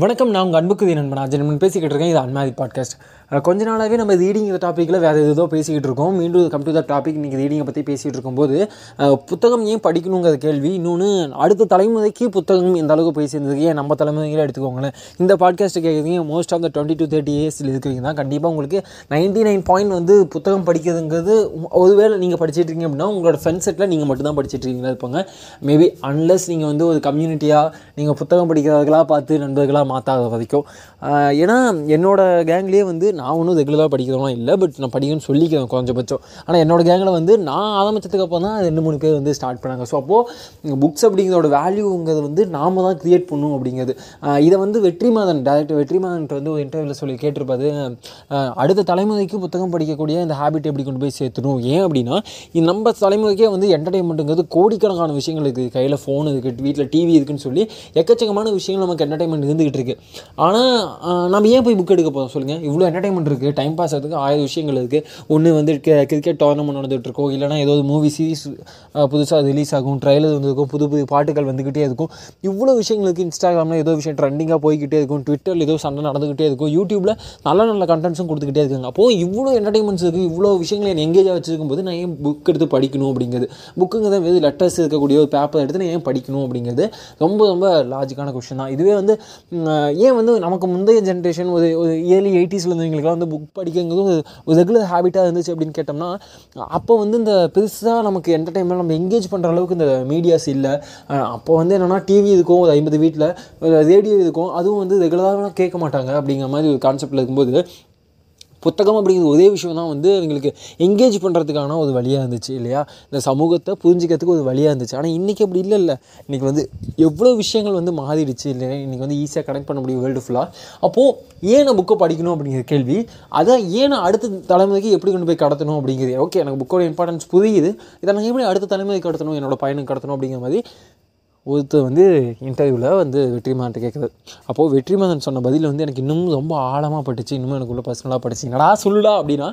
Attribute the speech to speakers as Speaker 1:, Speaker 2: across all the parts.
Speaker 1: வணக்கம் நான் உங்கள் அன்புக்குதி நண்பன் அஜன் பேசிக்கிட்டு இருக்கேன் இது அன்மாதி பாட்காஸ்ட் கொஞ்ச நாளாகவே நம்ம ரீடிங் இந்த டாப்பிக்கில் வேறு ஏதோ பேசிக்கிட்டு இருக்கோம். மீண்டும் கம் டு த டாபிக் நீங்கள் ரீடிங்கை பற்றி பேசிகிட்டு இருக்கும்போது புத்தகம் ஏன் படிக்கணுங்கிற கேள்வி இன்னொன்று அடுத்த தலைமுறைக்கு புத்தகம் எந்த அளவுக்கு போய் சேர்ந்ததுக்கு ஏன் நம்ம தலைமுறைகளை எடுத்துக்கோங்களேன். இந்த பாட்காஸ்ட்டு கேட்குறீங்க most of the twenty to thirty இயர்ஸில் இருக்கிறீங்க தான். கண்டிப்பாக உங்களுக்கு நைன்டி நைன் பாயிண்ட் வந்து புத்தகம் படிக்கிறதுங்கிறது ஒருவேளை நீங்கள் படிச்சிட்டு இருக்கீங்க அப்படின்னா உங்களோட ஃப்ரெண்ட் செட்டில் நீங்கள் மட்டும் தான் படிச்சிட்டு இருக்கீங்களா இருப்பாங்க. மேபி அன்லெஸ் நீங்கள் வந்து ஒரு கம்யூனிட்டியாக நீங்கள் புத்தகம் படிக்கிறவர்களாக பார்த்து நண்பர்களாக மாற்றாத வரைக்கும். ஏன்னா என்னோடய கேங்லேயே வந்து நான் ஒன்றும் ரெகுலராக படிக்கிறவங்களாம் இல்லை பட் நான் படிக்கணும்னு சொல்லிக்கிறேன் குறைஞ்சபட்சம். ஆனால் என்னோட கேங்கில் வந்து நான் ஆரம்பிச்சதுக்கு அப்புறம் தான் ரெண்டு மூணு பேர் வந்து ஸ்டார்ட் பண்ணாங்க. ஸோ அப்போது புக்ஸ் அப்படிங்கிறதோட வேல்யூங்கிறது வந்து நாம தான் க்ரியேட் பண்ணும் அப்படிங்கிறது. இதை வந்து வெற்றிமாறன் டேரக்டர் வெற்றிமாறன் வந்து ஒரு இன்டர்வியூவில் சொல்லி கேட்டிருப்பாரு. அடுத்த தலைமுறைக்கு புத்தகம் படிக்கக்கூடிய இந்த ஹேபிட் எப்படி கொண்டு போய் சேர்த்துணும் ஏன் அப்படின்னா நம்ம தலைமுறைக்கே வந்து என்டர்டைன்மெண்ட்டுங்கிறது கோடிக்கணக்கான விஷயங்கள் இருக்குது கையில் ஃபோன் இருக்குது வீட்டில் டிவி இருக்குன்னு சொல்லி எக்கச்சக்கமான விஷயங்கள் நமக்கு என்டர்டைன்மெண்ட் இருந்துகிட்டு இருக்கு. ஆனால் நம்ம ஏன் போய் புக் எடுக்க போகிறோம் சொல்லுங்கள் இவ்வளோ என்டர்டைன்மெண்ட் இருக்குது டைம் பாஸ் ஆகிறதுக்கு ஆயிரம் விஷயங்கள் இருக்குது ஒன்று வந்து கிரிக்கெட் டோர்னமெண்ட் நடந்துகிட்ருக்கோம் இல்லைனா ஏதோ ஒரு மூவி சீரிஸ் புதுசாக ரிலீஸ் ஆகும் ட்ரைலர் வந்துருக்கும் புது புது பாட்டுகள் வந்துக்கிட்டே இருக்கும். இவ்வளோ விஷயங்களுக்கு இன்ஸ்டாகிராமில் ஏதோ விஷயம் ட்ரெண்டிங்காக போய்கிட்டே இருக்கும். ட்விட்டரில் ஏதோ சண்டை நடந்துக்கிட்டே இருக்கும். யூடியூப்பில் நல்ல நல்ல கண்டென்ட்ஸும் கொடுத்துக்கிட்டே இருக்காங்க. அப்போது இவ்வளோ என்டர்டைன்மெண்ட்ஸ் இருக்குது இவ்வளோ விஷயங்களை என்னை எங்கேஜாக வச்சிருக்கும் போது நான் ஏன் புக் எடுத்து படிக்கணும் அப்படிங்கிறது? புக்குங்கிறத வெறும் லெட்டர்ஸ் இருக்கக்கூடிய ஒரு பேப்பர் எடுத்து நான் ஏன் படிக்கணும் அப்படிங்கிறது ரொம்ப ரொம்ப லாஜிக்கான கொஷின் தான். இதுவே வந்து ஏன் வந்து நமக்கு முந்தைய ஜென்ரேஷன் ஒரு ஒரு ஏர்லி எயிட்டிஸில் இருந்தவங்களுக்குலாம் வந்து புக் படிக்கிறது ஒரு ஒரு ரெகுலர் ஹேபிட்டாக இருந்துச்சு அப்படின்னு கேட்டோம்னா அப்போ வந்து இந்த பெருசாக நமக்கு என்டர்டைன்மெண்ட் நம்ம எங்கேஜ் பண்ணுற அளவுக்கு இந்த மீடியாஸ் இல்லை. அப்போ வந்து என்னென்னா டிவி இருக்கும் ஒரு ஐம்பது வீட்டில் ரேடியோ இருக்கும் அதுவும் வந்து ரெகுலராக கேட்க மாட்டாங்க அப்படிங்கிற மாதிரி ஒரு கான்செப்டில் இருக்கும்போது புத்தகம் அப்படிங்கிறது ஒரே விஷயம் தான் வந்து அவங்களுக்கு எங்கேஜ் பண்ணுறதுக்கான ஒரு வழியாக இருந்துச்சு இல்லையா? இந்த சமூகத்தை புரிஞ்சிக்கிறதுக்கு ஒரு வழியாக இருந்துச்சு. ஆனால் இன்றைக்கி அப்படி இல்லை இல்லை இன்றைக்கி வந்து எவ்வளோ விஷயங்கள் வந்து மாறிடுச்சு இல்லையா? இன்றைக்கி வந்து ஈஸியாக கனெக்ட் பண்ண முடியும் வேர்ல்டு ஃபுல்லாக அப்போது ஏன் நான் புக்கை படிக்கணும் அப்படிங்கிற கேள்வி அதான் ஏன் நான் அடுத்த தலைமுறைக்கு எப்படி கொண்டு போய் கடத்தணும் அப்படிங்கிறது? ஓகே எனக்கு புக்கோட இம்பார்ட்டன்ஸ் புரியுது. இதை நான் எப்படி அடுத்த தலைமுறைக்கு கடத்தணும்? என்னோட பையனுக்கு கடத்தணும் அப்படிங்கிற மாதிரி ஒருத்தர் வந்து இன்டர்வியூவில் வந்து வெற்றிமாறன்ட்ட கேட்குறது அப்போது வெற்றிமாறன் சொன்ன பதில் வந்து எனக்கு இன்னும் ரொம்ப ஆழமாக பட்டுச்சு. இன்னும் எனக்குள்ள பர்சனலாக படிச்சு என்னடா சொல்லுடா அப்படின்னா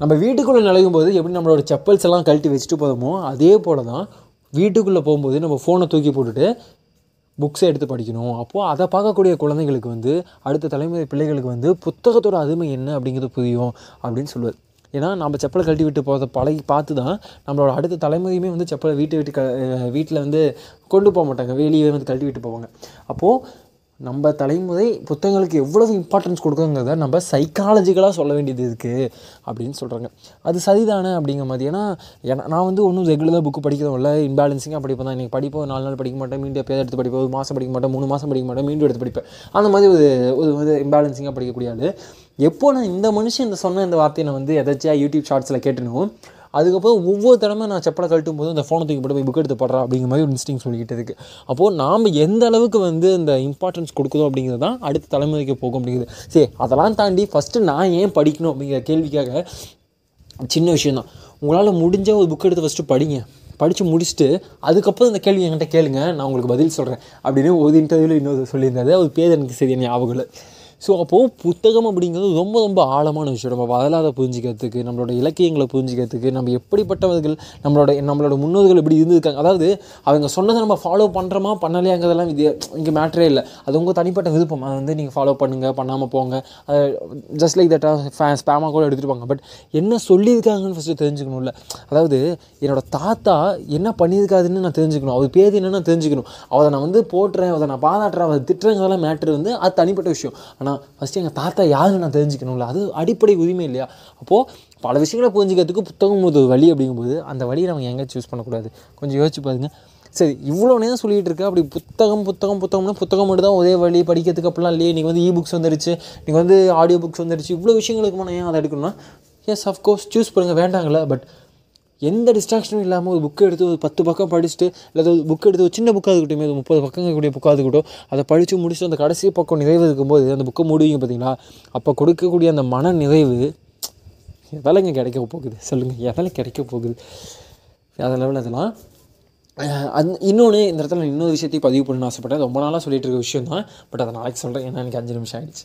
Speaker 1: நம்ம வீட்டுக்குள்ளே நுழையும் போது எப்படி நம்மளோட செப்பல்ஸ் எல்லாம் கழட்டி வச்சுட்டு போதுமோ அதே போல் தான் வீட்டுக்குள்ளே போகும்போது நம்ம ஃபோனை தூக்கி போட்டுட்டு புக்ஸை எடுத்து படிக்கணும். அப்போது அதை பார்க்கக்கூடிய குழந்தைங்களுக்கு வந்து அடுத்த தலைமுறை பிள்ளைகளுக்கு வந்து புத்தகத்தோட அருமை என்ன அப்படிங்கிறது புரியும் அப்படின்னு சொல்லுவார். ஏன்னா நம்ம செப்பலை கழட்டி விட்டு போகிறத பழகி பார்த்து தான் நம்மளோட அடுத்த தலைமுறையுமே வந்து செப்பலை வீட்டை விட்டு க வீட்டில் வந்து கொண்டு போக மாட்டாங்க. வெளியே வந்து கழட்டி விட்டு போவாங்க. அப்போது நம்ம தலைமுறை புத்தகங்களுக்கு எவ்வளவு இம்பார்ட்டன்ஸ் கொடுக்குங்கிறத நம்ம சைக்காலஜிக்கலாக சொல்ல வேண்டியது இருக்குது அப்படின்னு சொல்கிறாங்க அது சரிதானே அப்படிங்கிற மாதிரி. ஏன்னா ஏன்னா நான் வந்து ஒன்றும் ரெகுலராக புக்கு படிக்கிறதில்ல இன்பேலன்ஸிங்காக படிப்பேன் தான் இன்றைக்கி படிப்போம் நாலு நாள் படிக்க மாட்டேன் மீண்டும் எப்போயாவது எடுத்து படிப்பேன் ஒரு மாதம் படிக்க மாட்டேன் மூணு மாதம் படிக்க மாட்டேன் மீண்டும் எடுத்து படிப்பேன். அந்த மாதிரி ஒரு ஒரு ஒரு இம்பேலன்சிங்காக படிக்கக்கூடிய ஆள் எப்போ நான் இந்த மனுஷன் இந்த சொன்ன இந்த வார்த்தையை நான் வந்து எதாச்சியாக யூடியூப் ஷார்ட்ஸில் கேட்டணும் அதுக்கப்புறம் ஒவ்வொரு தடவை நான் செப்பலை கழட்டும் போது அந்த ஃபோனை தூக்கி போட்டு போய் புக் எடுத்து போடுறா அப்படிங்கிற மாதிரி ஒரு இன்ஸ்டிங் சொல்லிக்கிட்டு இருக்குது அப்போது நாம் எந்த அளவுக்கு வந்து இந்த இம்பார்ட்டன்ஸ் கொடுக்குறோம் அப்படிங்கிறது தான் அடுத்த தலைமுறைக்கு போகும் அப்படிங்கிறது சரி அதெல்லாம் தாண்டி ஃபஸ்ட்டு நான் ஏன் படிக்கணும் அப்படிங்கிற கேள்விக்காக சின்ன விஷயந்தான் உங்களால் முடிஞ்ச ஒரு புக் எடுத்து ஃபஸ்ட்டு படிங்க. படித்து முடிச்சுட்டு அதுக்கப்புறம் இந்த கேள்வி என்கிட்ட கேளுங்க. நான் உங்களுக்கு பதில் சொல்கிறேன் அப்படின்னு ஒரு இன்டர்வியூவில் இன்னொரு சொல்லியிருந்தாரு. அவர் பேர் எனக்கு சரியான ஞாபகம் இல்லை. ஸோ அப்போது புத்தகம் அப்படிங்கிறது ரொம்ப ரொம்ப ஆழமான விஷயம். நம்ம வரலாறை புரிஞ்சிக்கிறதுக்கு நம்மளோட இலக்கியங்களை புரிஞ்சிக்கிறதுக்கு நம்ம எப்படிப்பட்டவர்கள் நம்மளோட நம்மளோட முன்னோர்கள் எப்படி இருந்திருக்காங்க. அதாவது அவங்க சொன்னதை நம்ம ஃபாலோ பண்ணுறோமா பண்ணலையாங்கிறதெல்லாம் இது இங்கே மேட்ரே இல்லை. அது உங்கள் தனிப்பட்ட விருப்பம். அதை வந்து நீங்கள் ஃபாலோ பண்ணுங்கள் பண்ணாமல் போங்க. ஜஸ்ட் லைக் தட்டாக ஃபே ஸ்பேமாக கூட எடுத்துகிட்டு போங்க. பட் என்ன சொல்லியிருக்காங்கன்னு ஃபஸ்ட்டு தெரிஞ்சுக்கணும்ல அதாவது என்னோட தாத்தா என்ன பண்ணியிருக்காதுன்னு நான் தெரிஞ்சுக்கணும். அவர் பேர் என்னென்னு தெரிஞ்சுக்கணும். அவரை நான் வந்து போட்டுறேன் அதை நான் பாராட்டுறேன் அதை திட்டுறங்கிறதெல்லாம் மேட்ரு வந்து அது தனிப்பட்ட விஷயம். ஆனால் ஃபஸ்ட்டு எங்கள் தாத்தா யாருன்னு நான் தெரிஞ்சுக்கணும்ல. அது அடிப்படை உரிமை இல்லையா? அப்போது பல விஷயங்களை புரிஞ்சுக்கிறதுக்கு புத்தகம் ஒரு வழி அப்படிங்கும்போது அந்த வழியை நம்ம எங்கே சூஸ் பண்ணக்கூடாது. கொஞ்சம் யோசிச்சு பாருங்கள் சரி இவ்வளோ நேரம் சொல்லிகிட்டு இருக்க அப்படி புத்தகம் புத்தகம் புத்தகம்னா புத்தகம் மட்டும் தான் ஒரே வழி படிக்கிறதுக்கு அப்படிலாம் இல்லையே. நீங்கள் வந்து இ புக்ஸ் வந்துருச்சு. நீங்கள் வந்து ஆடியோ புக்ஸ் வந்துருச்சு. இவ்வளோ விஷயங்களுக்கு நான் ஏன் அதை எடுக்கணும்னா? எஸ் அஃப்கோர்ஸ் சூஸ் பண்ணுங்கள் வேண்டாங்கள பட் எந்த டிஸ்ட்ராக்ஷனும் இல்லாமல் ஒரு புக்கு எடுத்து ஒரு பத்து பக்கம் படிச்சுட்டு இல்லை ஒரு புக் எடுத்து ஒரு சின்ன புக்காக இருக்கட்டும் ஒரு முப்பது பக்கம் இருக்கக்கூடிய புக்காக இருக்கட்டும் அதை படித்து முடிச்சுட்டு அந்த கடைசி பக்கம் நிறைவு இருக்கும்போது அந்த புக்கை முடிவீங்க பார்த்தீங்களா அப்போ கொடுக்கக்கூடிய அந்த மன நிறைவு எதாலங்க கிடைக்க போகுது? சொல்லுங்கள் எதால கிடைக்க போகுது? அதன் லெவலில் அதெல்லாம். அந் இன்னொன்று இந்த இடத்துல இன்னொரு விஷயத்தையும் பதிவு பண்ணணும்னு ஆசைப்பட்டேன். ரொம்ப நாளாக சொல்லிட்டு இருக்க விஷயம் தான் பட் அதை நாளைக்கு சொல்கிறேன் ஏன்னா எனக்கு அஞ்சு நிமிஷம் ஆயிடுச்சு.